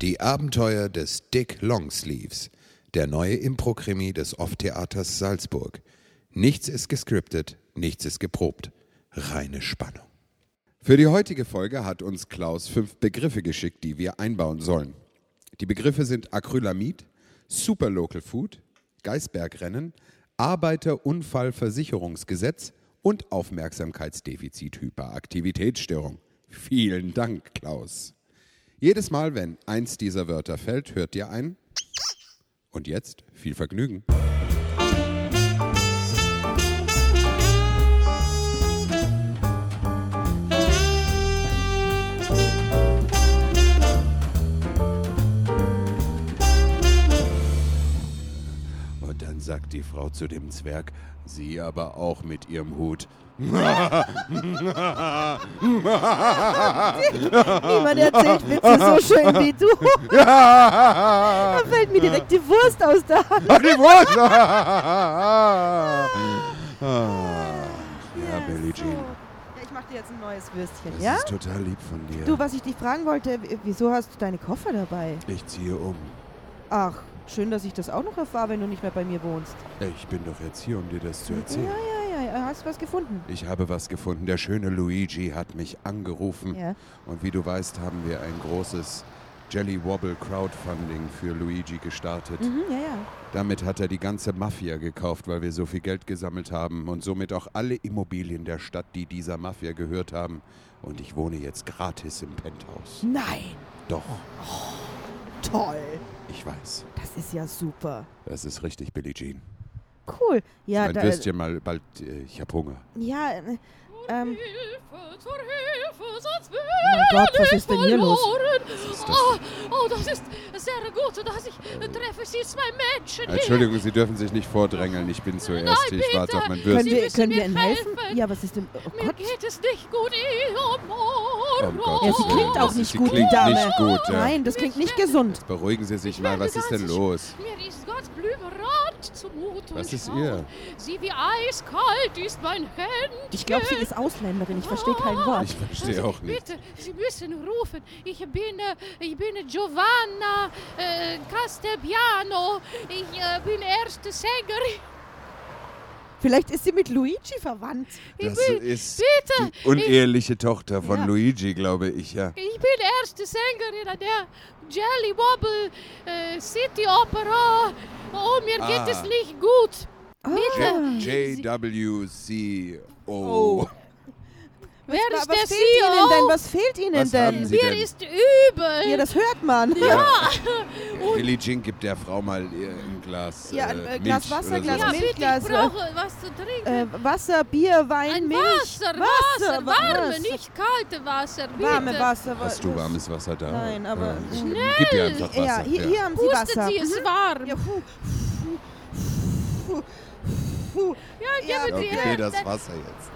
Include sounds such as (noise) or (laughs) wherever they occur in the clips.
Die Abenteuer des Dick Longsleeves, der neue Impro-Krimi des Off-Theaters Salzburg. Nichts ist gescriptet, nichts ist geprobt. Reine Spannung. Für die heutige Folge hat uns Klaus fünf Begriffe geschickt, die wir einbauen sollen. Die Begriffe sind Acrylamid, Super Local Food, Geisbergrennen, Arbeiterunfallversicherungsgesetz und Aufmerksamkeitsdefizit Hyperaktivitätsstörung. Vielen Dank, Klaus. Jedes Mal, wenn eins dieser Wörter fällt, hört ihr ein. Und jetzt viel Vergnügen. Sagt die Frau zu dem Zwerg, sie aber auch mit ihrem Hut. Niemand erzählt Witze so schön wie du. Da fällt mir direkt die Wurst aus der Hand. Ach, die Wurst! (laughs) ja, Billie Jean. Ja, ich mach dir jetzt ein neues Würstchen, Das ja? ist total lieb von dir. Du, was ich dich fragen wollte, wieso hast du deine Koffer dabei? ich ziehe um. Ach, schön, dass ich das auch noch erfahre, wenn du nicht mehr bei mir wohnst. Ich bin doch jetzt hier, um dir das zu Ja, erzählen. ja, ja, hast du was gefunden? Ich habe was gefunden. Der schöne Luigi hat mich angerufen. Ja. Und wie du weißt, haben wir ein großes Jelly Wobble Crowdfunding für Luigi gestartet. Mhm, ja, ja. Damit hat er die ganze Mafia gekauft, weil wir so viel Geld gesammelt haben und somit auch alle Immobilien der Stadt, die dieser Mafia gehört haben. Und ich wohne jetzt gratis im Penthouse. Nein, Doch, toll. ich weiß. Das ist ja super. Das ist richtig, Billie Jean. Cool. Ja, mein da, Würstchen mal bald. Äh, ich hab Hunger. ja, äh, ähm, Hilfe, zur Hilfe, sonst bin mein Gott, was ist denn hier los? verloren. ist das Oh, oh, das ist sehr gut, dass ich treffe Sie zwei Menschen hier. Entschuldigung, Sie dürfen sich nicht vordrängeln. Ich bin zuerst hier. Ich warte auf mein können Würstchen. wir, müssen können mir wir Ihnen helfen? helfen. Ja, was ist denn? Oh Mir Gott. geht es nicht gut, ihr Um Mord. Ja, sie klingt auch nicht Sie gut, die Dame. nicht gut. Ja. Nein, das klingt nicht gesund. Beruhigen Sie sich mal. Was ist denn los? Mir ist zumute. Was und ist ihr? Sie wie eiskalt ist mein Händchen. Ich glaube, sie ist Ausländerin. Ich verstehe kein Wort. Ich verstehe auch nicht. Bitte, Sie müssen rufen. Ich bin, äh, ich bin Giovanna äh, Castelpiano. Ich äh, bin erste Sängerin. Vielleicht ist sie mit Luigi verwandt. Ich Das ist bitte, die uneheliche Tochter von Ja. Luigi, glaube ich, ja. ich bin erste Sängerin an der Jelly Wobble äh, City Opera. Oh, mir Ah. geht es nicht gut. Ah. Bitte. J-W-C-O. Wer was, ist was der fehlt Ihnen CEO? denn? Was fehlt Ihnen Was haben denn? Sie Mir ist übel. Ja, das hört man. (laughs) Billie Jean gibt der Frau mal ihr ein Glas Ja, äh, ein, äh, Milch Glas Wasser, oder Glas ja, sowas. Milch. bitte, ich Milchglas, brauche was zu trinken. Äh, Wasser, Bier, Wein, Ein Milch. Wasser, Wasser, wa- warme, was? nicht kalte Wasser, bitte. Warme Wasser. Hast du warmes Wasser da? Nein, aber- Äh, Gib ihr einfach Wasser. Ja, hier, hier haben Sie Pustet Wasser. sie, es warm. Ja, puh. Puh. Puh. Ja, Ja, Sie Okay, das Wasser jetzt.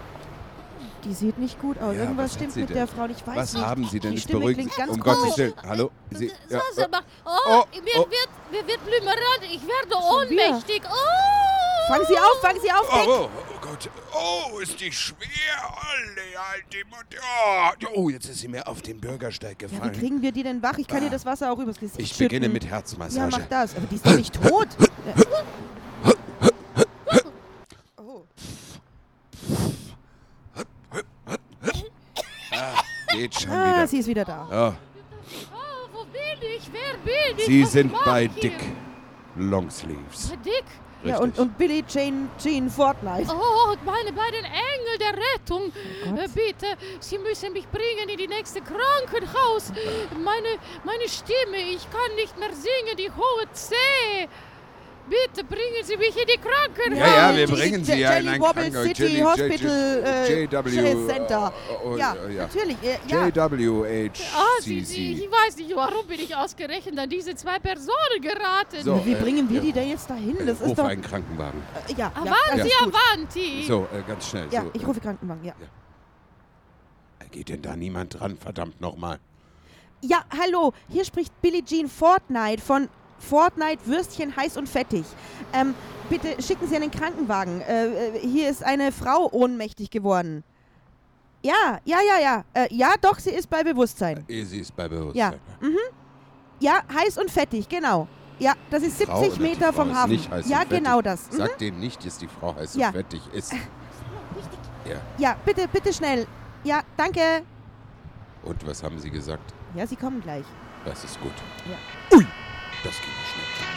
Die sieht nicht gut aus. Ja, Irgendwas stimmt mit denn? der Frau. Ich weiß Was nicht. haben Sie denn? Die Ich beruhige ganz Um komisch. Gottes Willen. Hallo? Sie, ja, äh, macht. Oh, oh, mir, oh. Wird, mir wird blümerant. Ich werde ohnmächtig. Oh. Fangen Sie auf, fangen Sie auf. Oh, oh, oh Gott. Oh, ist die schwer. Alle, die Mutter. Oh, jetzt ist sie mir auf den Bürgersteig Ja, wie gefallen. kriegen wir die denn wach? Ich kann ihr das Wasser auch übers Gesicht ich schütten. beginne mit Ja, Herzmassage. mach das. Aber die ist doch nicht (laughs) tot. (laughs) Geht schon Ah, wieder. sie ist wieder da. Oh, Oh, wo bin ich? Wer bin ich? sie Was sind bei hier? Dick Longsleeves. Bei Dick? Ja, und, und Billie Jane Jean Fortnite. Oh, meine beiden Engel der Rettung. Gott. Äh, bitte, Sie müssen mich bringen in die nächste Krankenhaus. Meine, meine Stimme, ich kann nicht mehr singen, die hohe C. Bitte bringen Sie mich in die Krankenhaus. Ja, ja, wir bringen sie ja in Jelly ein Wobble Krankenhaus. City Hospital äh, JW, Center. oh, oh, ja, ja. natürlich. Äh. JWHCC. Ah, Sie, Sie, ich weiß nicht, warum bin ich ausgerechnet an diese zwei Personen geraten. So. Wie äh, bringen wir die denn jetzt dahin? Das ist doch. einen Krankenwagen. Äh, ja, ja, Avanti, ja, gut. Avanti. So, äh, ganz schnell. ja, ich äh, rufe Krankenwagen, ja. Geht denn da niemand dran? Verdammt nochmal. Ja, hallo, hier spricht Billie Jean Fortnite von Fortnite Würstchen heiß und fettig. Ähm, bitte schicken Sie einen Krankenwagen. Äh, äh, hier ist eine Frau ohnmächtig geworden. Ja, ja, ja, ja. Äh, ja, doch, sie ist bei Bewusstsein. Sie ist bei Ja. Bewusstsein. Mhm. Ja, heiß und fettig, genau. Ja, das ist Die Frau 70 oder die Meter Frau vom Hafen. nicht heiß ja, und fettig. genau das. Mhm. Sag denen nicht, dass die Frau heiß Ja. und fertig ist. (laughs) Ja. Ja, bitte, bitte schnell. Ja, danke. Und was haben sie gesagt? Ja, Sie kommen gleich. Das ist gut. Ja. Ui, das ging ja schnell.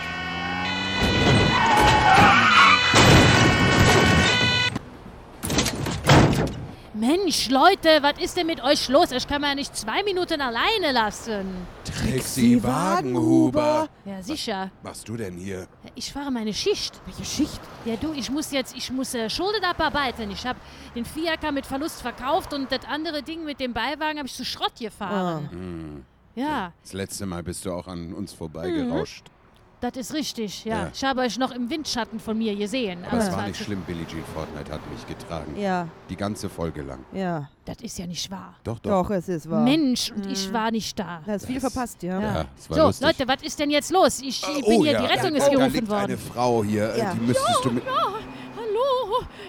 Mensch, Leute, was ist denn mit euch los? Ich kann mal nicht zwei Minuten alleine lassen. Trixie Wagenhuber. Ja, sicher. Was machst du denn hier? Ich fahre meine Schicht. Welche Schicht? Ja, du, ich muss jetzt, ich muss äh, Schulden abarbeiten. Ich habe den Fiaker mit Verlust verkauft und das andere Ding mit dem Beiwagen habe ich zu Schrott gefahren. Hm. Ja, Das letzte Mal bist du auch an uns vorbeigerauscht. das ist richtig. Ja. Ja. ich habe euch noch im Windschatten von mir gesehen. Aber es es war nicht schlimm, Billie Jean Fortnite hat mich getragen. Ja, Die ganze Folge lang. ja. Das ist ja nicht wahr. Doch, doch. Doch, es ist wahr. Mensch, und ich war nicht da. Da ist viel verpasst, ja. Ja. Ja, es war so, lustig. Leute, was ist denn jetzt los? Ich, Äh, bin oh, hier, ja. die Rettung ja, ist oh, da gerufen liegt worden. eine Frau hier. äh, Ja. Die müsstest du mit... Hallo,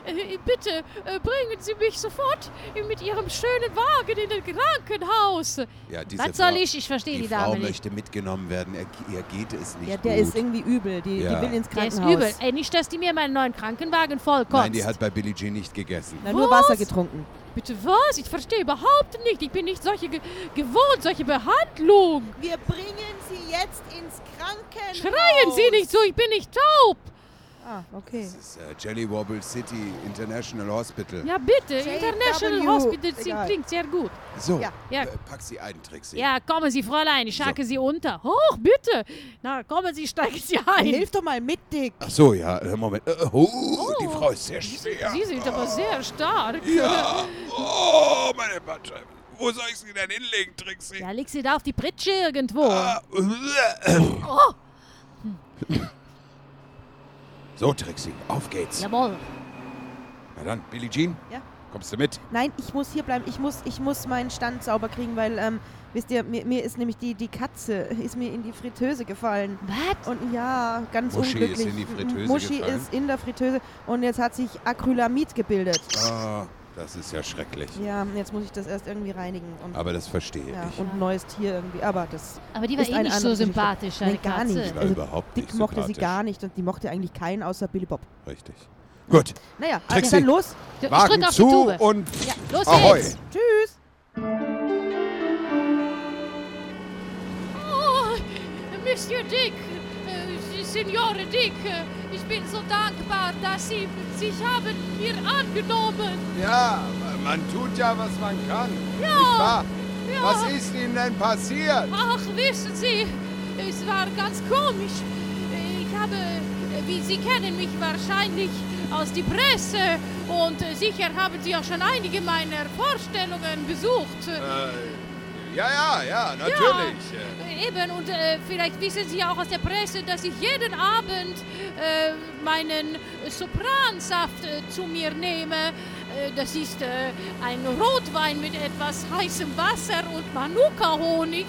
äh, bitte äh, bringen Sie mich sofort mit Ihrem schönen Wagen in das Krankenhaus. Ja, diese Was soll Frau, ich? Ich verstehe Die, die, Frau Dame nicht. möchte mitgenommen werden. Er, ihr geht es nicht Ja, der gut. ist irgendwie übel. Die, Ja. die will ins Der ist Krankenhaus. übel. Ey, nicht, dass die mir meinen neuen Krankenwagen voll kotzt. Nein, die hat bei Billie Jean nicht gegessen. Na, nur Was? Wasser getrunken. Bitte was? Ich verstehe überhaupt nicht. Ich bin nicht solche ge gewohnt, solche Behandlung. Wir bringen Sie jetzt ins Krankenhaus. Schreien Sie nicht so, ich bin nicht taub. Ah, okay. Das ist äh, Jelly Wobble City International Hospital. Ja, bitte. JW. International Hospital Egal. klingt sehr gut. So, Ja. Ja. Äh, pack sie ein, Trixie. Ja, kommen Sie, Fräulein, ich schacke Sie unter. Hoch, bitte. Na, kommen Sie, steigen Sie ein. Hilf doch mal mit, Dick. Ach so, ja, äh, Moment. Äh, oh, die Frau ist sehr schwer. Sie sind aber sehr stark. Ja. Oh, meine Bandscheibe. Wo soll ich sie denn hinlegen, Trixie? Ja, leg sie da auf die Pritsche irgendwo. Ah, äh. Oh, So, Trixie, auf geht's. jawohl. Na dann, Billie Jean, Ja. kommst du mit? Nein, ich muss hier bleiben. Ich muss, ich muss meinen Stand sauber kriegen, weil, ähm, wisst ihr, mir, mir ist nämlich die, die Katze (laughs) ist mir in die Fritteuse gefallen. Was? Und ja, ganz Muschi ist unglücklich. in die Fritteuse Muschi gefallen? ist in der Fritteuse und jetzt hat sich Acrylamid gebildet. Ah, das ist ja schrecklich. Ja, jetzt muss ich das erst irgendwie reinigen. Und, Aber das verstehe ja, ich. und ein neues Tier irgendwie. Aber das Aber die war Ist eh nicht so sympathisch, Nee, gar Katze. nicht. Also überhaupt Dick nicht mochte sie gar nicht und die mochte eigentlich keinen außer Billy Bob. Richtig. Gut, Naja, also Trixie. dann los. Ich Wagen auf die zu Tube. und Ja, los Ahoi. geht's. Tschüss. Oh, Monsieur Dick, Signore Dick, äh, ich bin so dankbar, dass Sie sich haben mir angenommen. Ja, man tut ja, was man kann. Ja, ja. Was ist Ihnen denn passiert? Ach, wissen Sie, es war ganz komisch. Ich habe, wie Sie kennen mich wahrscheinlich aus die Presse und sicher haben Sie auch schon einige meiner Vorstellungen besucht. Äh, ja, ja, ja, natürlich. Äh, Eben, und äh, vielleicht wissen Sie auch aus der Presse, dass ich jeden Abend äh, meinen Sopransaft äh, zu mir nehme. Äh, das ist äh, ein Rotwein mit etwas heißem Wasser und Manuka-Honig.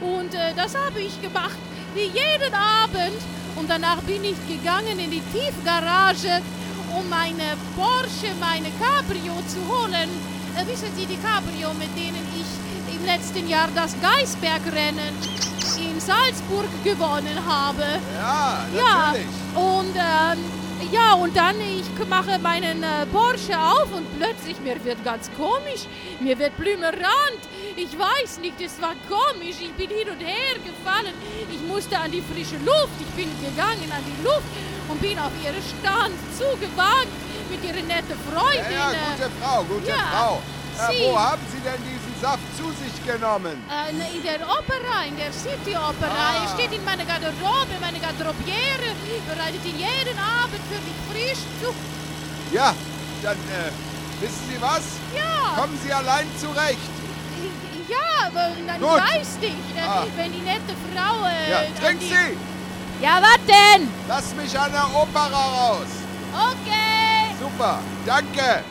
Und äh, das habe ich gemacht, wie jeden Abend. Und danach bin ich gegangen in die Tiefgarage, um meine Porsche, meine Cabrio zu holen. Wissen Sie, die Cabrio, mit denen ich im letzten Jahr das Geisbergrennen in Salzburg gewonnen habe. Ja, Ja, natürlich. und ähm, ja, und dann ich mache meinen äh, Porsche auf und plötzlich mir wird ganz komisch, mir wird blümerant. Ich weiß nicht, es war komisch. Ich bin hin und her gefallen. Ich musste an die frische Luft. Ich bin gegangen an die Luft und bin auf ihren Stand zugewandt mit ihrer netten Freundin. Ja, ja, gute Frau, gute ja, Frau. Äh, wo haben Sie denn diesen Saft zu sich genommen? Äh, ne, in der Opera, in der City Opera. Ah. Er steht in meiner Garderobe, meine Garderobiere bereitet ihn jeden Abend für mich frisch zu. Ja, dann, äh, wissen Sie was? Ja, Kommen Sie allein zurecht. ja, aber dann Gut. weiß nicht, äh, Ah. wenn die nette Frau. Äh, Ja, trink Sie! Ja, was denn? Lass mich an der Opera raus! Okay. Super, danke!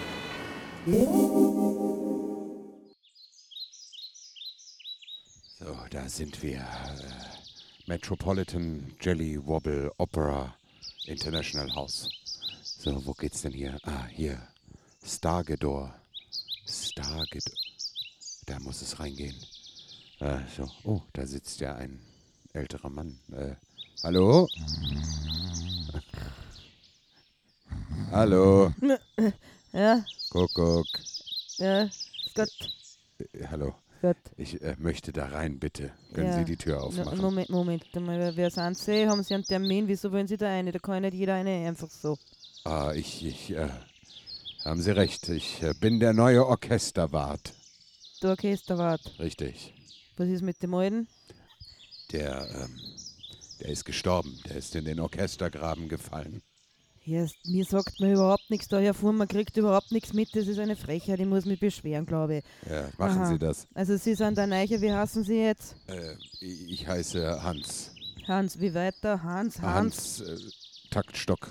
Da sind wir. Äh, Metropolitan Jelly Wobble Opera International House. So, wo geht's denn hier? Ah, hier. Stargedor. Stargedor. Da muss es reingehen. Äh, so. Oh, da sitzt ja ein älterer Mann. Äh, hallo? (laughs) hallo, Ja, Kuckuck. ja, ist gut, Äh, hallo, gut. ich äh, möchte da rein, bitte. Können Ja. Sie die Tür No, aufmachen? Moment, Moment einmal, wer- sind Sie? Haben Sie einen Termin? Wieso wollen Sie da eine? Da kann nicht jeder eine einfach so. Ah, ich, ich, äh, haben Sie recht. Ich äh, bin der neue Orchesterwart. Der Orchesterwart. Richtig. Was ist mit dem Alten? Der, ähm, der ist gestorben. Der ist in den Orchestergraben gefallen. Ja, mir sagt man überhaupt nichts da hervor, man kriegt überhaupt nichts mit. Das ist eine Frechheit, ich muss mich beschweren, glaube ich. Ja, machen Aha. Sie das. Also Sie sind der Neiche, wie heißen Sie jetzt? Äh, ich ich heiße Hans. Hans, wie weiter? Hans, Hans, Hans äh, Taktstock.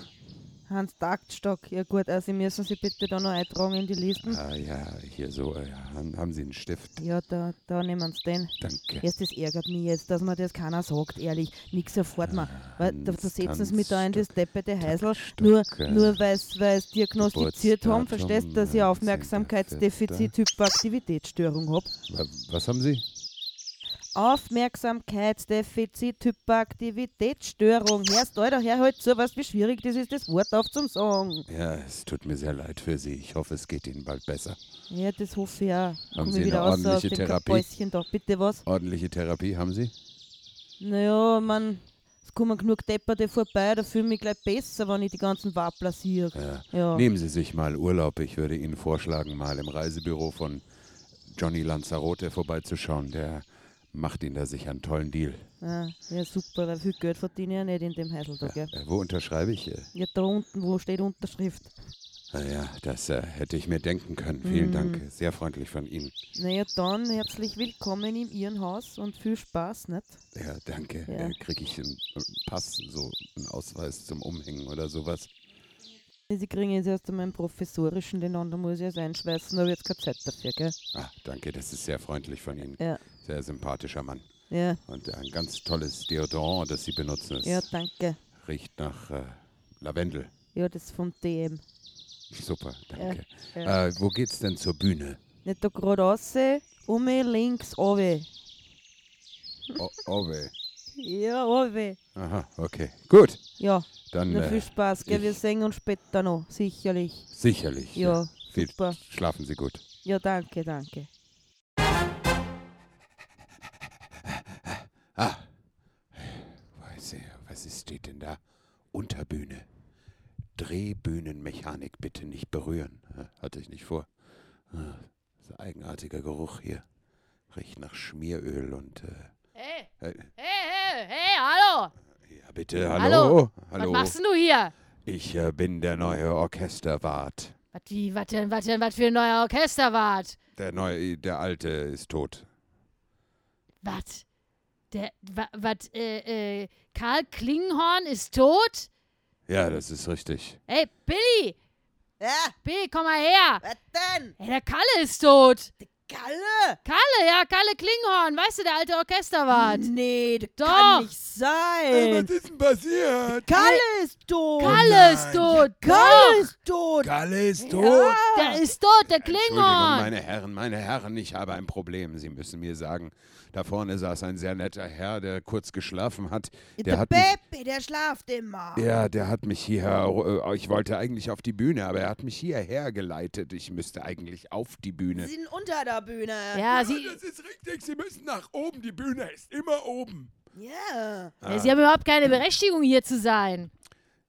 Hans Taktstock. Ja gut, also Sie müssen Sie bitte da noch eintragen in die Listen. Ah ja, hier so. Äh, haben, Sie einen Stift? Ja, da, da nehmen Sie den. Danke. Erst, das ärgert mich jetzt, dass mir das keiner sagt, ehrlich. Nix erfährt man. Weil da, da setzen sie mich da in das deppete Heisel, Taktstock, nur, nur weil sie diagnostiziert haben, verstehst du, dass ich 19.05. Aufmerksamkeitsdefizit, Hyperaktivitätsstörung habe. Wa- Was haben Sie? Aufmerksamkeitsdefizit, Hyperaktivitätsstörung. Hörst du, Alter, hör halt zu, was wie schwierig das ist, das Wort aufzusagen. Ja, es tut mir sehr leid für Sie. Ich hoffe, es geht Ihnen bald besser. Ja, das hoffe ich auch. Komm Sie eine ordentliche Therapie? Da. Bitte was? Ordentliche Therapie haben Sie? Naja, man, es kommen genug Depperte vorbei, da fühle ich mich gleich besser, wenn ich die ganzen Wappler sehe. Ja. Ja. Nehmen Sie sich mal Urlaub. Ich würde Ihnen vorschlagen, mal im Reisebüro von Johnny Lanzarote vorbeizuschauen. Der macht Ihnen da sicher einen tollen Deal. Ah, ja, super, weil viel Geld verdiene ich ja nicht in dem Heisel da, gell? Äh, wo unterschreibe ich? Äh, Ja, da unten, wo steht Unterschrift? Naja, das äh, hätte ich mir denken können. Vielen Mm. Dank. Sehr freundlich von Ihnen. Naja, dann herzlich willkommen in Ihrem Haus und viel Spaß, nicht? Ja, danke. Ja. Äh, Kriege ich einen Pass, so einen Ausweis zum Umhängen oder sowas? Sie kriegen jetzt erst einmal einen professorischen, den anderen muss ich jetzt einschweißen, da habe ich jetzt keine Zeit dafür, gell? Ah, danke, das ist sehr freundlich von Ihnen. Ja, Sehr sympathischer Mann. ja, Und ein ganz tolles Deodorant, das Sie benutzen. Es ja, danke. riecht nach äh, Lavendel. Ja, das ist vom DM. Super, danke. Ja. Äh, wo geht's denn zur Bühne? Nicht da gerade raus, um links, runter. O Owe. Ja, runter. Aha, okay. Gut, Ja, dann na, viel äh, Spaß, gell? Wir sehen uns später noch, sicherlich. sicherlich. Ja, Viel, super. Schlafen Sie gut. Ja, danke, danke. Unterbühne. Drehbühnenmechanik bitte nicht berühren. Hatte ich nicht vor. Das ist ein eigenartiger Geruch hier. Riecht nach Schmieröl und. Hey, Äh, äh, hey, hey, hey, hallo. ja, bitte, hallo. Hallo. Hallo. Was machst du hier? Ich äh, bin der neue Orchesterwart. Was, wie, was denn, was denn, was für ein neuer Orchesterwart? Der neue, der alte ist tot. Was? Der, wa- was, äh, äh, Karl Klingenhorn ist tot? Ja, das ist richtig. Ey, Billy! Ja, Billy, komm mal her! was denn? Ey, der Kalle ist tot! Kalle? Kalle, ja, Kalle Klingenhorn, weißt du, der alte Orchesterwart. Nee, das Doch. kann nicht sein. ist denn passiert? Kalle ist tot. Kalle ist tot! Kalle ist tot. Kalle ist tot. Ja. Der ist tot, der Entschuldigung, Klingenhorn! meine Herren, meine Herren, ich habe ein Problem. Sie müssen mir sagen, da vorne saß ein sehr netter Herr, der kurz geschlafen hat. Der Der hat mich, Pepe, der schlaft immer. ja, der hat mich hierher, äh, ich wollte eigentlich auf die Bühne, aber er hat mich hierher geleitet. Ich müsste eigentlich auf die Bühne. Sie sind unter der Bühne. Ja, sie, ist richtig, Sie müssen nach oben. Die Bühne ist immer oben. Ja. ja, sie haben überhaupt keine Berechtigung, hier zu sein.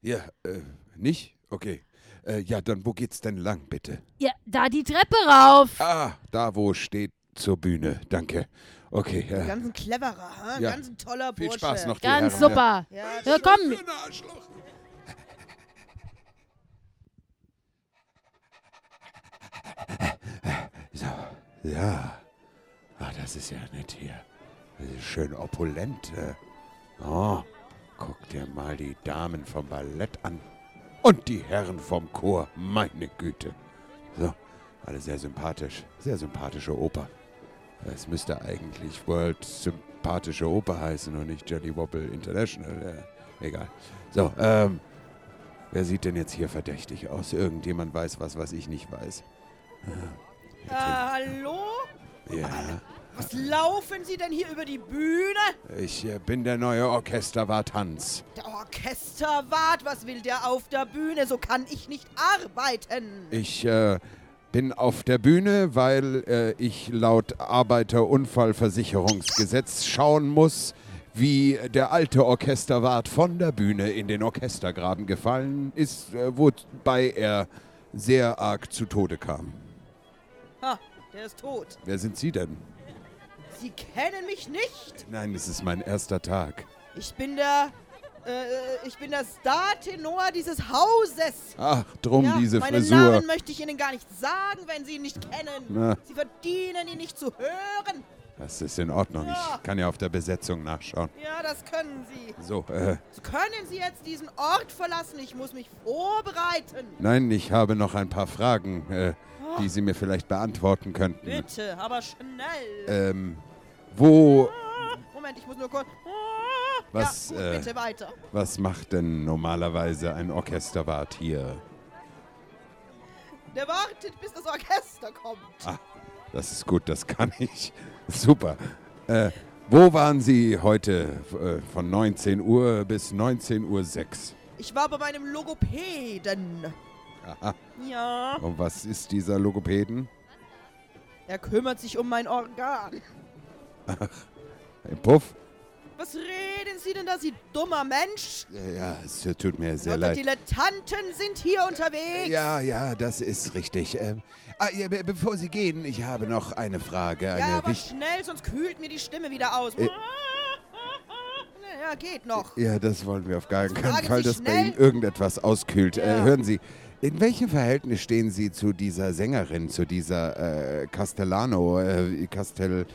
Ja, äh, nicht? Okay. Äh, ja, dann wo geht's denn lang, bitte? Ja, da die Treppe rauf. Ah, da wo steht zur Bühne. Danke. Okay, ja. Ganz ein cleverer? Ja. ganz ein toller Viel Bursche. Spaß noch, die Ganz Herren. super. Ja, Ja, komm. So, ja. Ah, das ist ja nett hier. Das ist schön opulent. äh. Oh, guck dir mal die Damen vom Ballett an. Und die Herren vom Chor, meine Güte. So, alle sehr sympathisch. Sehr sympathische Oper. Es müsste eigentlich World Sympathische Oper heißen und nicht Jelly Wobble International. Äh, egal. So, ähm, wer sieht denn jetzt hier verdächtig aus? Irgendjemand weiß was, was ich nicht weiß. Äh, hallo? Ja, Was laufen Sie denn hier über die Bühne? Ich äh, bin der neue Orchesterwart Hans. Der Orchesterwart, was will der auf der Bühne? So kann ich nicht arbeiten. Ich äh, bin auf der Bühne, weil äh, ich laut Arbeiterunfallversicherungsgesetz schauen muss, wie der alte Orchesterwart von der Bühne in den Orchestergraben gefallen ist, äh, wobei er sehr arg zu Tode kam. Ha, der ist tot. Wer sind Sie denn? Sie kennen mich nicht. Nein, es ist mein erster Tag. Ich bin der. Äh, ich bin der Star-Tenor dieses Hauses. Ach, drum ja, diese meinen Frisur. Namen möchte ich Ihnen gar nicht sagen, wenn Sie ihn nicht kennen. Na. Sie verdienen ihn nicht zu hören. Das ist in Ordnung. Ja. Ich kann ja auf der Besetzung nachschauen. Ja, das können Sie. So, äh, So können Sie jetzt diesen Ort verlassen? Ich muss mich vorbereiten. nein, ich habe noch ein paar Fragen, äh, die Sie mir vielleicht beantworten könnten. Bitte, aber schnell. Ähm, wo, Ah, Moment, ich muss nur kurz. Was, Ja, gut, äh, bitte weiter. was macht denn normalerweise ein Orchesterwart hier? Der wartet, bis das Orchester kommt. Ah, das ist gut, das kann ich. (laughs) Super. Äh, wo waren Sie heute äh, von 19 Uhr bis 19 Uhr 6? Ich war bei meinem Logopäden. Aha. Ja, Und was ist dieser Logopäden? er kümmert sich um mein Organ. Ein Puff? Was reden Sie denn da, Sie dummer Mensch? Ja, es tut mir sehr Lauter leid. Dilettanten sind hier unterwegs. Ja, ja, das ist richtig. Ähm, ah, ja, be bevor Sie gehen, ich habe noch eine Frage. Eine Ja, aber schnell, sonst kühlt mir die Stimme wieder aus. Äh. (laughs) Ja, geht noch. ja, das wollen wir auf gar keinen fragen Fall, dass bei. Ihnen irgendetwas auskühlt. Äh, Ja. hören Sie, in welchem Verhältnis stehen Sie zu dieser Sängerin, zu dieser äh, Castellano, äh, Castell,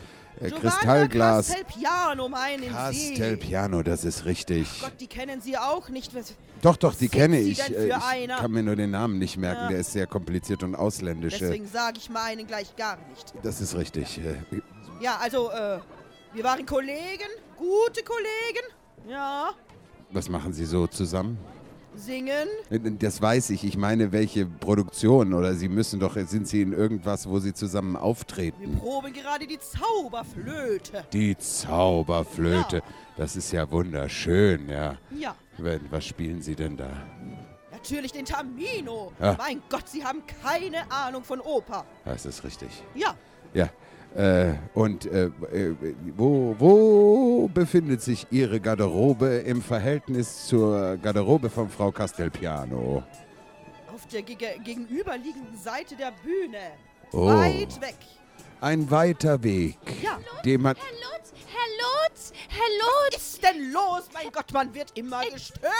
äh, Giovanna Kristallglas? Castelpiano meinen. Castelpiano, das ist richtig. Gott, die kennen Sie auch nicht. Was- Doch, doch, was die kenne ich. Äh, ich einer? kann mir nur den Namen nicht merken, Ja. der ist sehr kompliziert und ausländisch. Deswegen sage ich meinen gleich gar nicht. Das ist richtig. Äh, Ja, also, äh, wir waren Kollegen, gute Kollegen. Ja, Was machen Sie so zusammen? Singen. Das weiß ich. Ich meine, welche Produktion oder Sie müssen doch, sind Sie in irgendwas, wo Sie zusammen Wir auftreten? proben gerade die Zauberflöte. Die Zauberflöte. Ja. Das ist ja wunderschön, ja. Ja, Was spielen Sie denn da? natürlich den Tamino. Ja. Mein Gott, Sie haben keine Ahnung von Oper. Das ist richtig. Ja, Ja. Äh, und äh, äh, wo, wo befindet sich Ihre Garderobe im Verhältnis zur Garderobe von Frau Castelpiano? auf der gege- gegenüberliegenden Seite der Bühne. Oh. Weit weg. Ein weiter Weg, Ja. den man... Herr Lutz, Herr Lutz, Herr Was Lutz. ist denn los? Mein Gott, man wird immer gestört.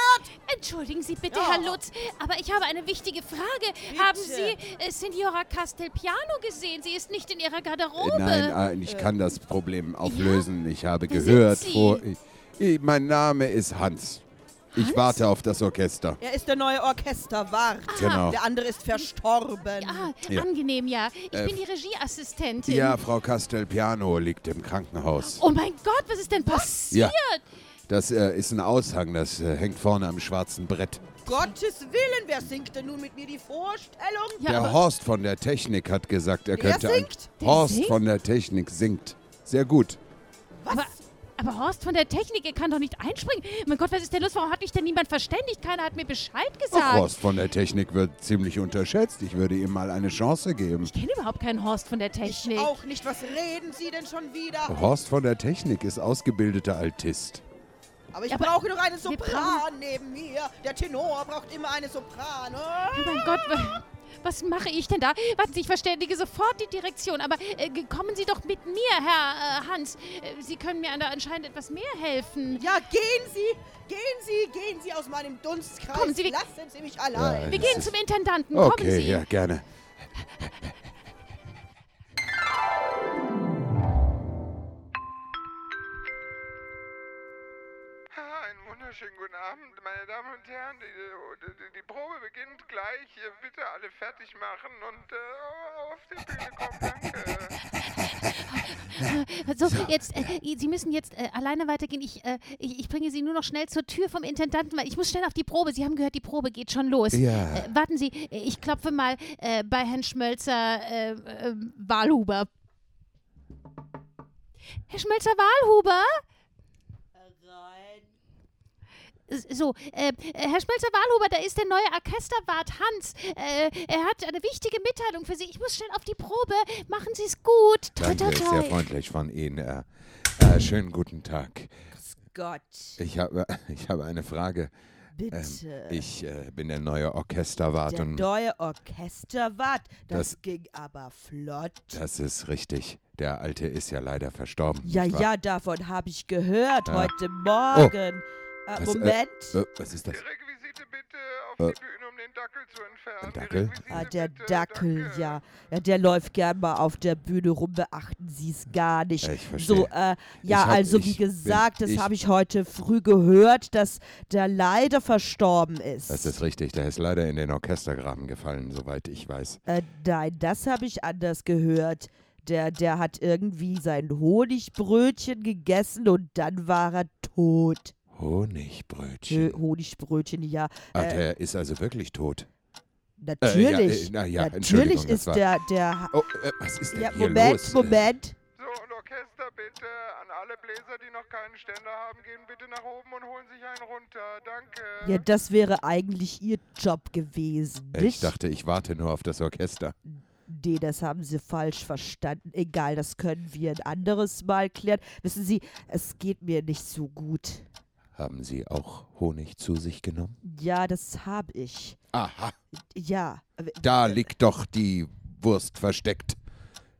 Entschuldigen Sie bitte, Ja. Herr Lutz, aber ich habe eine wichtige Frage. Haben Sie äh, Signora Castelpiano gesehen? Sie ist nicht in Ihrer Garderobe. Nein, äh, ich kann das Problem auflösen. Ich habe Wer gehört sind Sie? vor. Ich, ich, mein Name ist Hans. Ich Hans? warte auf das Orchester. Er ist der neue Orchesterwart. Genau. Der andere ist verstorben. Ah, Ja. angenehm, ja. Ich Äh, bin die Regieassistentin. Ja, Frau Castelpiano liegt im Krankenhaus. Oh mein Gott, was ist denn passiert? Das äh, ist ein Aushang, das äh, hängt vorne am schwarzen Brett. Gottes Willen, wer singt denn nun mit mir die Vorstellung? Ja, der Horst von der Technik hat gesagt, er Wer könnte. ein- singt? Der Horst singt? von der Technik singt. Sehr gut. Aber, aber Horst von der Technik, er kann doch nicht einspringen. Mein Gott, was ist denn los? Warum hat mich denn niemand verständigt? Keiner hat mir Bescheid Ach, gesagt. Horst von der Technik wird ziemlich unterschätzt. Ich würde ihm mal eine Chance geben. Ich kenne überhaupt keinen Horst von der Ich Technik. auch nicht. Was reden Sie denn schon wieder? Horst von der Technik ist ausgebildeter Altist. Aber ich Ja, aber brauche noch einen wir Sopran neben mir. Der Tenor braucht immer eine Sopran. Oh mein Gott, wa- was mache ich denn da? Warten Sie, ich verständige sofort die Direktion. Aber äh, kommen Sie doch mit mir, Herr äh, Hans. Äh, Sie können mir da anscheinend etwas mehr helfen. Ja, gehen Sie, gehen Sie, gehen Sie aus meinem Dunstkreis. Kommen Sie, wir- Lassen Sie mich allein. Wir das gehen zum Intendanten. Kommen Okay, Sie. ja, gerne. Wunderschönen guten Abend, meine Damen und Herren. Die, die, die Probe beginnt gleich. Bitte alle fertig machen und äh, auf die Bühne kommen. Danke. So, jetzt, äh, Sie müssen jetzt äh, alleine weitergehen. Ich, äh, ich, ich bringe Sie nur noch schnell zur Tür vom Intendanten, weil ich muss schnell auf die Probe. Sie haben gehört, die Probe geht schon los. Ja. Äh, warten Sie, ich klopfe mal äh, bei Herrn Schmölzer äh, äh, Wahlhuber. Herr Schmelzer-Wahlhuber? S- So, äh, Herr Schmelzer-Wahlhuber, da ist der neue Orchesterwart Hans. Äh, er hat eine wichtige Mitteilung für Sie. Ich muss schnell auf die Probe. Machen Sie es gut. Toi, toi, Danke, toi. sehr freundlich von Ihnen. Äh, äh, schönen guten Tag. Gott, Ich habe, (laughs) ich habe eine Frage. bitte. Ähm, ich äh, bin der neue Orchesterwart der und neue Orchesterwart, das, Das- ging aber flott. das ist richtig. Der Alte ist ja leider verstorben. Ja, ja, davon habe ich gehört Ja. heute Morgen. Äh, Was, äh, Moment. Äh, was ist Die das? Requisite bitte auf Äh. die Bühne, um den Dackel zu entfernen. Ein Dackel? Ah, der bitte, Dackel, danke. ja. ja. Der läuft gern mal auf der Bühne rum, beachten Sie es gar nicht. Ich verstehe. So, äh, Ich ja, hab- also wie bin- gesagt, das ich- habe ich heute früh gehört, dass der leider verstorben ist. Das ist richtig. Der ist leider in den Orchestergraben gefallen, soweit ich weiß. Äh, nein, das habe ich anders gehört. Der, der hat irgendwie sein Honigbrötchen gegessen und dann war er tot. Honigbrötchen. Nö, Honigbrötchen, ja. Ah, Äh, der ist also wirklich tot. natürlich. äh, na ja, natürlich Entschuldigung, das ist der, der. Oh, äh, was ist denn Ja, hier Moment, los? Moment. So, und Orchester bitte. An alle Bläser, die noch keinen Ständer haben, gehen bitte nach oben und holen sich einen runter. Danke. Ja, das wäre eigentlich ihr Job gewesen, Äh, nicht? Ich dachte, ich warte nur auf das Orchester. Nee, das haben Sie falsch verstanden. Egal, das können wir ein anderes Mal klären. Wissen Sie, es geht mir nicht so gut. Haben Sie auch Honig zu sich genommen? Ja, das habe ich. Aha, Ja. da liegt doch die Wurst versteckt.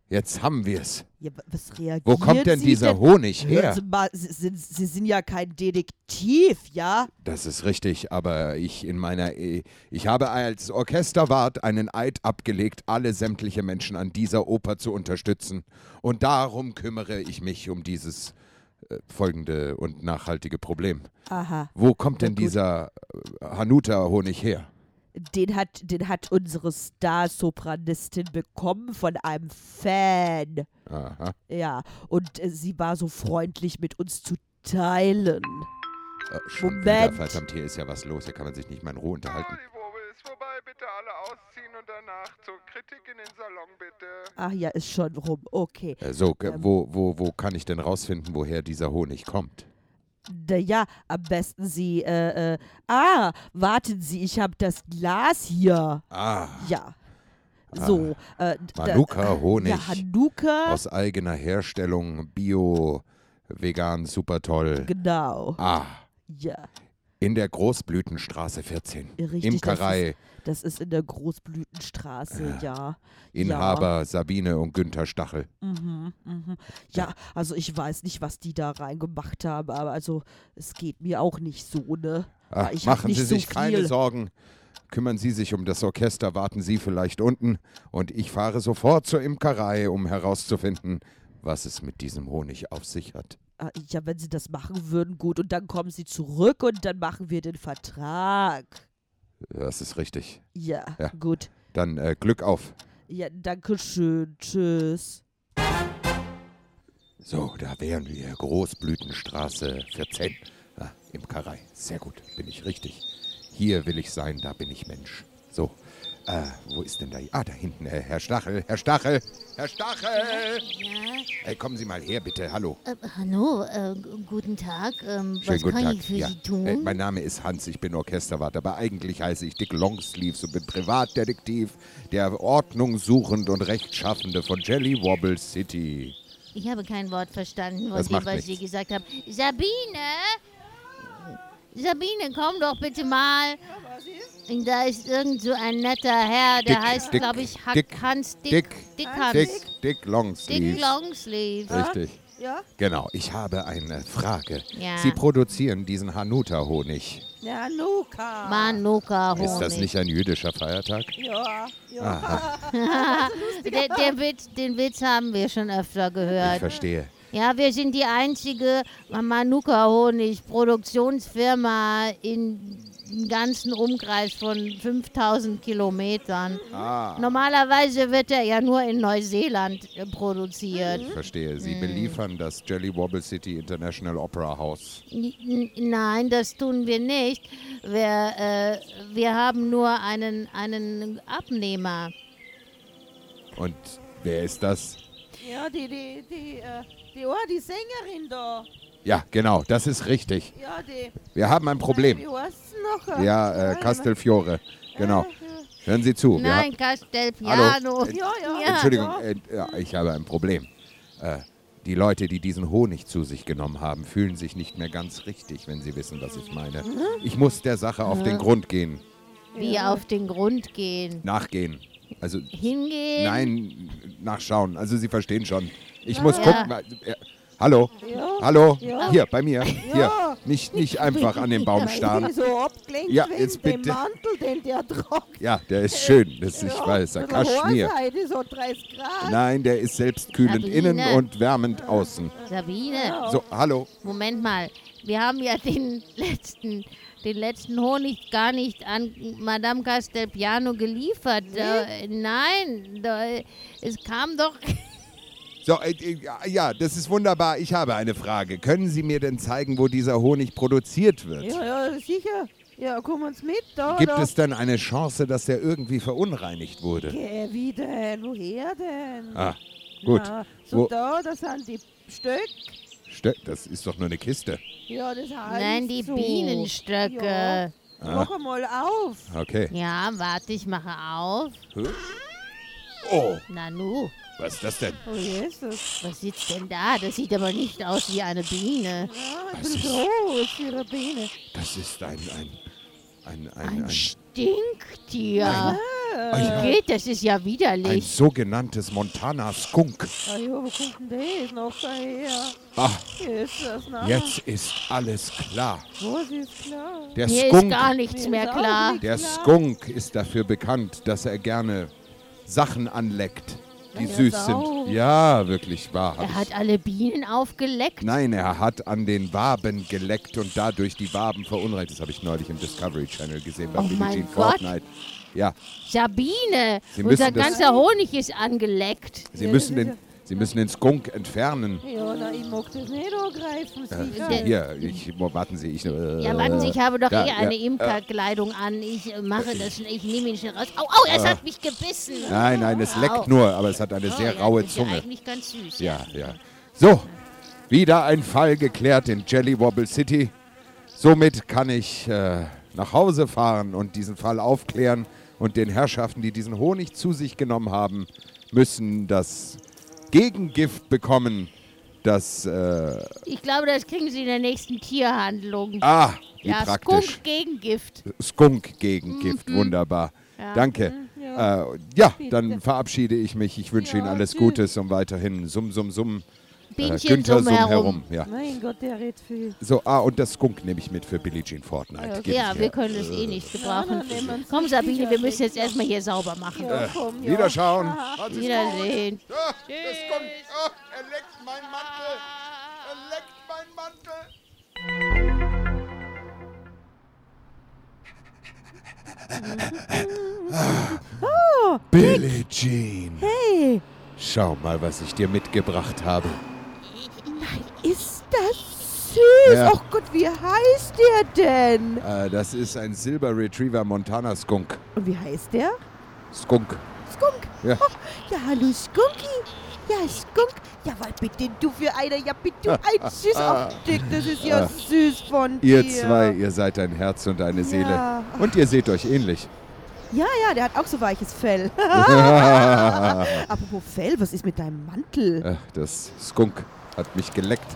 Jetzt haben wir es. ja was reagieren Wo kommt denn Sie dieser denn? Honig her? Sie, mal, Sie, sind, Sie sind ja kein Detektiv, ja? Das ist richtig, aber ich in meiner Ehe, ich habe als Orchesterwart einen Eid abgelegt, alle sämtliche Menschen an dieser Oper zu unterstützen. Und darum kümmere ich mich um dieses äh, folgende und nachhaltige Problem. Aha. Wo kommt denn dieser äh, Hanuta-Honig her? Den hat, den hat unsere Star-Sopranistin bekommen von einem Fan. Aha. Ja, und äh, sie war so freundlich mit uns zu teilen. Äh, schon Moment. wieder, verdammt, hier ist ja was los. Hier kann man sich nicht mal in Ruhe unterhalten. Vorbei. Bitte alle ausziehen und danach zur Kritik in den Salon, bitte. Ach ja, ist schon rum. Okay. Äh, so, Ähm. wo, wo, wo kann ich denn rausfinden, woher dieser Honig kommt? Ja, am besten Sie, äh, äh, ah, warten Sie, ich habe das Glas hier. Ah, Ja. So, äh, da- Manuka Honig Ja, Hanuka. aus eigener Herstellung, bio, vegan, super toll. Genau. Ah, Ja, in der Großblütenstraße 14. richtig. Imkerei, Das ist, in der Großblütenstraße, ja. Inhaber Sabine und Günther Stachel. Mhm, mhm. Ja, also ich weiß nicht, was die da reingemacht haben, aber also es geht mir auch nicht so, ne? Hab machen Sie so sich keine viel. Sorgen. Kümmern Sie sich um das Orchester, warten Sie vielleicht unten und ich fahre sofort zur Imkerei, um herauszufinden, was es mit diesem Honig auf sich hat. Ah, Ja, wenn sie das machen würden, gut. Und dann kommen sie zurück und dann machen wir den Vertrag. Das ist richtig. Ja, Ja. gut. Dann äh, Glück auf. Ja, danke schön. Tschüss. So, da wären wir. Großblütenstraße 14. Ah, Imkerei. Sehr gut, bin ich richtig. Hier will ich sein, da bin ich Mensch. So, äh, wo ist denn da? Ah, da hinten, äh, Herr Stachel, Herr Stachel, Herr Stachel! Ja, Äh, kommen Sie mal her, bitte, hallo. äh, hallo, äh, guten Tag. Ähm, Schönen was guten kann Tag. ich für ja. Sie tun? Äh, mein Name ist Hans, ich bin Orchesterwart, aber eigentlich heiße ich Dick Longsleeves und bin Privatdetektiv, der Ordnung suchend und Rechtschaffende von Jelly Wobble City. ich habe kein Wort verstanden von dem, was Sie nichts. gesagt haben. Sabine! Sabine, komm doch bitte mal. Da ist irgend so ein netter Herr, der Dick, heißt, Dick, glaube ich, Hack, Dick, Hans Dick. Dick, Dick Hans. Dick, Dick Dick Longsleeves. Longsleeve. Richtig. Ja? Genau, ich habe eine Frage. Ja. Sie produzieren diesen Hanuta-Honig. Ja, Luca. Manuka Honig. Ist das nicht ein jüdischer Feiertag? Ja, ja. (laughs) (laughs) Der, der Witz, den Witz haben wir schon öfter ich gehört. verstehe. Ja, wir sind die einzige Manuka Honig Produktionsfirma in im ganzen Umkreis von 5000 Kilometern. Ah, Normalerweise wird er ja nur in Neuseeland äh, produziert. ich verstehe. Hm. Sie beliefern das Jelly Wobble City International Opera House. Nein, das tun wir nicht. Wir, äh, wir haben nur einen, einen Abnehmer. Und wer ist das? Ja, die, die, die, äh, die, oh, die Sängerin da. Ja, genau, das ist richtig. Ja, die. Wir haben ein Problem. Wie heißt noch? Ja, äh, Castelfiore. Genau. Hören Sie zu. wir Nein, Castelpiano. Hallo. Ja, ja. Ja. Entschuldigung, äh, ja, ich habe ein Problem. Äh, die Leute, die diesen Honig zu sich genommen haben, fühlen sich nicht mehr ganz richtig, wenn sie wissen, was ich meine. Ich muss der Sache auf den Grund gehen, Wie auf den Grund gehen. nachgehen. Also, Hingehen. nein, nachschauen. Also, Sie verstehen schon. Ich muss Ja. gucken. Hallo? Ja. Hallo? Ja. Hier, bei mir. Hier. Nicht, nicht einfach an den Baum Ja, ich starren. bin so abgelenkt Ja, jetzt dem bitte. Mantel, den der tragt. Ja, der ist schön. Das, ich Ja, weiß, der Kaschmir. So 30 Grad. Nein, der ist selbstkühlend Sabine. innen und wärmend außen. Sabine, So, hallo. Moment mal. Wir haben ja den letzten, den letzten Honig gar nicht an Madame Castelpiano geliefert. Äh, nein, da, es kam doch. So, äh, äh, ja, das ist wunderbar. Ich habe eine Frage. Können Sie mir denn zeigen, wo dieser Honig produziert wird? Ja, ja, sicher. Ja, komm uns mit da. Gibt da. es denn eine Chance, dass der irgendwie verunreinigt wurde? Geh, wie denn? Woher denn? Ah, gut. Na, so Wo- da, das sind die Stöcke. Stö- Das ist doch nur eine Kiste. Ja, das heißt Nein, die so. Bienenstöcke. Ja. Ah. Mach einmal auf. Okay. Ja, warte, ich mache auf. Oh, Nanu, was ist das denn? Oh Jesus. was sitzt denn da? Das sieht aber nicht aus wie eine Biene. Ja, ein Was bisschen ist- groß für eine Biene. Das ist ein, ein, ein, ein, Ein ein, Stinktier. Ah, Wie ja. geht? Das ist ja ein widerlich. sogenanntes Montana Skunk. Ah wo kommt denn das noch daher? Ah, Jesus, na. jetzt ist alles klar. Was ist klar? Der Mir ist Skunk, gar nichts mehr ist klar. der klar. Skunk ist dafür bekannt, dass er gerne Sachen anleckt, die süß Sau. sind. Ja, wirklich wahr. Er hat alle Bienen aufgeleckt. Nein, er hat an den Waben geleckt und dadurch die Waben verunreinigt. Das habe ich neulich im Discovery Channel gesehen bei Oh Billie. Fortnite. Ja, Sabine, unser ganzer Honig ist angeleckt. Sie müssen den, Sie müssen den Skunk entfernen. Ja, na, ich mag das nicht angreifen, Äh, sicher. Der- hier, ich, warten Sie, ich. Äh, Ja, warten Sie, ich habe doch da, eh eine ja, Imkerkleidung an. Ich äh, mache das, schnell, ich nehme ihn schnell raus. Au, au, es hat mich gebissen. Nein, nein, es Au. leckt nur, aber es hat eine Oh, sehr ja, raue das ist ja Zunge. eigentlich ganz süß. Ja, ja. So, wieder ein Fall geklärt in Jelly Wobble City. Somit kann ich äh, nach Hause fahren und diesen Fall aufklären. Und den Herrschaften, die diesen Honig zu sich genommen haben, müssen das Gegengift bekommen, das. Äh, Ich glaube, das kriegen Sie in der nächsten Tierhandlung. ah, wie ja, praktisch. Skunk gegen Gift. Skunk-Gegengift, wunderbar. Ja. Danke. Ja. Äh, ja, dann verabschiede ich mich. Ich wünsche Ihnen alles. Gutes und weiterhin Summ, Summ, Äh, Bienchen Günther summ herum. Ja. Mein Gott, der redet viel. So, ah, und das Skunk nehme ich mit für Billie Jean Fortnite. Ja, Gib Ja, wir können es eh nicht gebrauchen. uns Komm, Sabine, wir müssen jetzt erstmal hier sauber machen. Ja, komm, ja. Wiederschauen. Ah. Wiedersehen. Ah, das Skunk. Ah, er leckt meinen Mantel. Er leckt meinen Mantel. Oh, Billie Jean. hey, Schau mal, was ich dir mitgebracht habe. Ist das süß. Ja. Ach Gott, wie heißt der denn? Äh, das ist ein Silver Retriever Montana Skunk. Und wie heißt der? Skunk. Skunk. Ja. Oh, ja, hallo Skunky. Ja, Skunk. Ja, was bitte du für einer? Ja, bitte (laughs) ein süß Ach, Dick, das ist ja Ah. süß von dir. Ihr zwei, ihr seid ein Herz und eine Seele. Ja. Und ihr seht euch ähnlich. Ja, ja, der hat auch so weiches Fell. (laughs) Apropos Fell, was ist mit deinem Mantel? Ach, das Skunk hat mich geleckt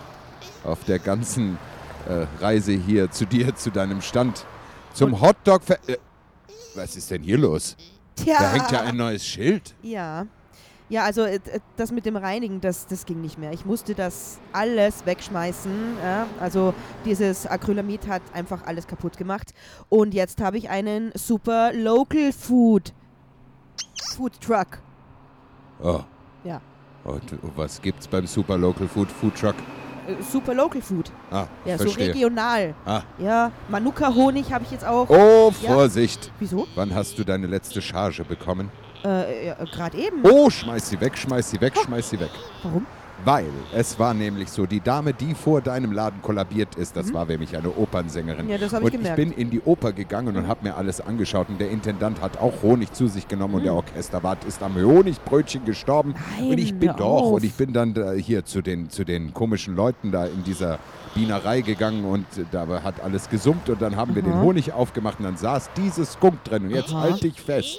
auf der ganzen äh, Reise hier zu dir, zu deinem Stand. Zum Hotdog. Äh, was ist denn hier los? Tja. Da hängt ja ein neues Schild. Ja. Ja, also äh, äh, das mit dem Reinigen, das, das ging nicht mehr. Ich musste das alles wegschmeißen. Ja? Also dieses Acrylamid hat einfach alles kaputt gemacht. Und jetzt habe ich einen super Local Food Food Truck. Oh. Ja. Und was gibt's beim Super Local Food Food Truck? Äh, super Local Food. Ah, Ja, so verstehe. regional. Ah. Ja, Manuka Honig habe ich jetzt auch. Oh, Ja. Vorsicht. Wieso? Wann hast du deine letzte Charge bekommen? Äh, ja, gerade eben. Oh, schmeiß sie weg, schmeiß sie weg, schmeiß sie weg. Warum? Weil es war nämlich so, die Dame, die vor deinem Laden kollabiert ist, das war nämlich eine Opernsängerin. Mhm. Ja, das hab ich und ich bin in die Oper gegangen und habe mir alles angeschaut und der Intendant hat auch Honig zu sich genommen und der Orchesterwart ist am Honigbrötchen gestorben. Nein, und ich bin doch, auf. und ich bin dann da hier zu den, zu den komischen Leuten da in dieser Bienerei gegangen und da hat alles gesummt und dann haben wir den Aha. Honig aufgemacht und dann saß dieses Skunk drin. Und jetzt halt dich fest.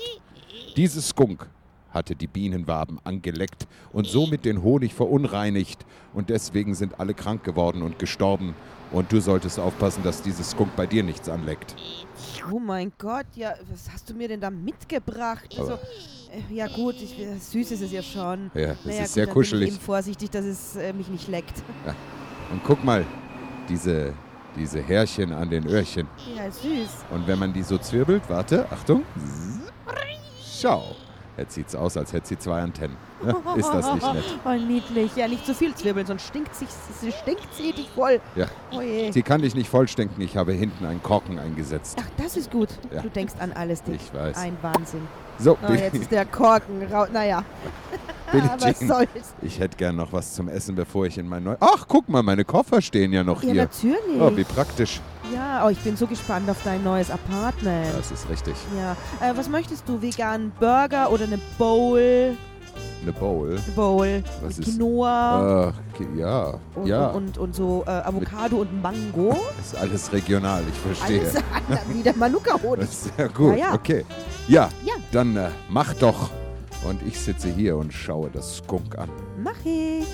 Dieses Skunk hatte die Bienenwaben angeleckt und somit den Honig verunreinigt und deswegen sind alle krank geworden und gestorben. Und du solltest aufpassen, dass dieses Skunk bei dir nichts anleckt. Oh mein Gott, ja, was hast du mir denn da mitgebracht? Also, äh, ja gut, ich, äh, süß ist es ja schon. Ja, das Naja, ist gut, sehr kuschelig. Bin ich eben vorsichtig, dass es äh, mich nicht leckt. Und guck mal, diese, diese Härchen an den Öhrchen. Ja, süß. Und wenn man die so zwirbelt, warte, Achtung. Schau. Jetzt sieht's aus, als hätte sie zwei Antennen. Ja, ist das nicht nett? (laughs) Oh, niedlich. Ja, nicht zu viel zwirbeln, sonst stinkt sich, sie stinkt sie dich voll. Ja. Oh. Sie kann dich nicht vollstinken. Ich habe hinten einen Korken eingesetzt. Ach, das ist gut. Ja. Du denkst an alles, Dick. Ich weiß. Ein Wahnsinn. So, Oh, jetzt ist der Korken raus. Naja. Was soll's. Ich hätte gern noch was zum Essen, bevor ich in mein neu. Ach, guck mal, meine Koffer stehen ja noch Ja, hier. natürlich. Oh, wie praktisch. Ja, oh, ich bin so gespannt auf dein neues Apartment. Das ist richtig. Ja. Äh, was möchtest du? Veganen Burger oder eine Bowl? Eine Bowl. Eine Bowl. Was mit ist- Quinoa. Ki- ja, und, ja. und, und, und so äh, Avocado und Mango. ist alles regional, ich verstehe. Alles (laughs) anders wie der Manuka-Honig. Das ist ja gut, Ja, ja. okay. Ja, Ja. dann äh, mach doch. Und ich sitze hier und schaue das Skunk an. Mach ich.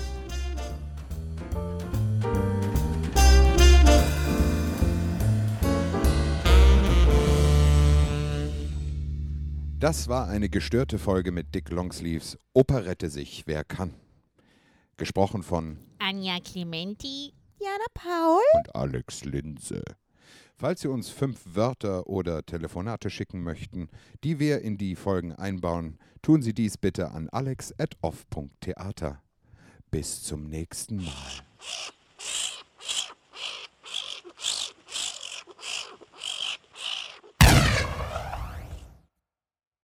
Das war eine gestörte Folge mit Dick Longsleeves Operette sich, wer kann. Gesprochen von Anja Clementi. Jana Paul. und Alex Linse. Falls Sie uns fünf Wörter oder Telefonate schicken möchten, die wir in die Folgen einbauen, tun Sie dies bitte an alex.off.theater. Bis zum nächsten Mal.